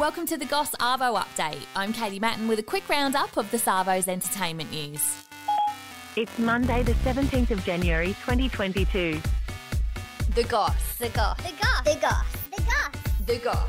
Welcome to the Goss Arvo update. I'm Katie Mattin with a quick roundup of the Savo's entertainment news. It's Monday, the 17th of January, 2022. The Goss. The goss. The goss. The goss. The goss. The Goss.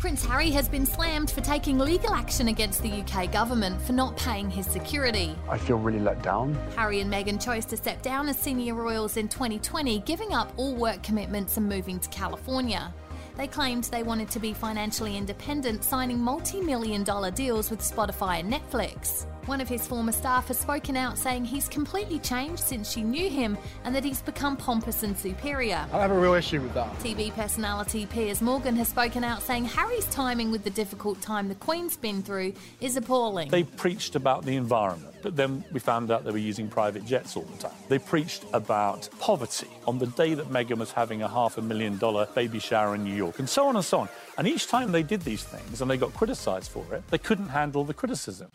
Prince Harry has been slammed for taking legal action against the UK government for not paying his security. I feel really let down. Harry and Meghan chose to step down as senior royals in 2020, giving up all work commitments and moving to California. They claimed they wanted to be financially independent, signing multi million dollar deals with Spotify and Netflix. One of his former staff has spoken out saying he's completely changed since she knew him and that he's become pompous and superior. I have a real issue with that. TV personality Piers Morgan has spoken out saying Harry's timing with the difficult time the Queen's been through is appalling. They preached about the environment, but then we found out they were using private jets all the time. They preached about poverty on the day that Meghan was having a half a million dollar baby shower in New York, and so on and so on. And each time they did these things and they got criticized for it, they couldn't handle the criticism.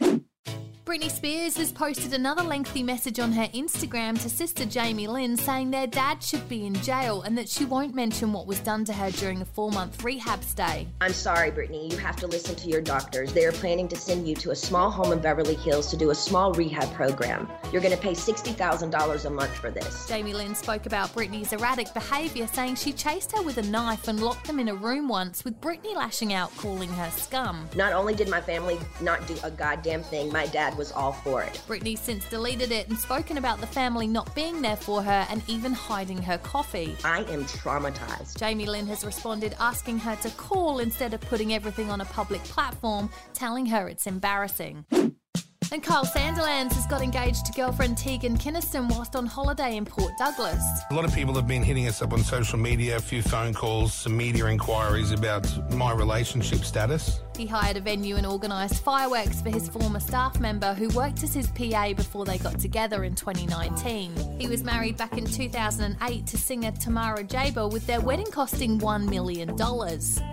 Britney Spears has posted another lengthy message on her Instagram to sister Jamie Lynn saying their dad should be in jail and that she won't mention what was done to her during a four month rehab stay. I'm sorry, Britney. You have to listen to your doctors. They are planning to send you to a small home in Beverly Hills to do a small rehab program. You're going to pay $60,000 a month for this. Jamie Lynn spoke about Britney's erratic behaviour, saying she chased her with a knife and locked them in a room once, with Britney lashing out, calling her scum. Not only did my family not do a goddamn thing, my dad was all for it. Britney's since deleted it and spoken about the family not being there for her and even hiding her coffee. I am traumatized. Jamie Lynn has responded asking her to call instead of putting everything on a public platform, telling her it's embarrassing. And Kyle Sandilands has got engaged to girlfriend Tegan Kynaston whilst on holiday in Port Douglas. A lot of people have been hitting us up on social media, a few phone calls, some media inquiries about my relationship status. He hired a venue and organised fireworks for his former staff member who worked as his PA before they got together in 2019. He was married back in 2008 to singer Tamara Jaber with their wedding costing $1 million.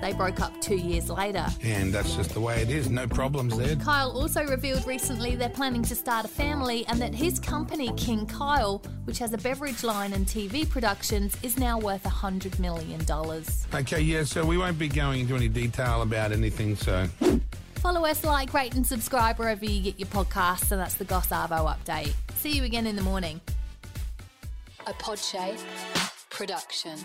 They broke up two years later. And that's just the way it is. No problems there. Kyle also revealed recently they're planning to start a family and that his company, King Kyle, which has a beverage line and TV productions, is now worth $100 million. Okay, yeah, so we won't be going into any detail about anything, so. Follow us, like, rate, and subscribe wherever you get your podcasts, and that's the Goss Arvo update. See you again in the morning. A Podshape production.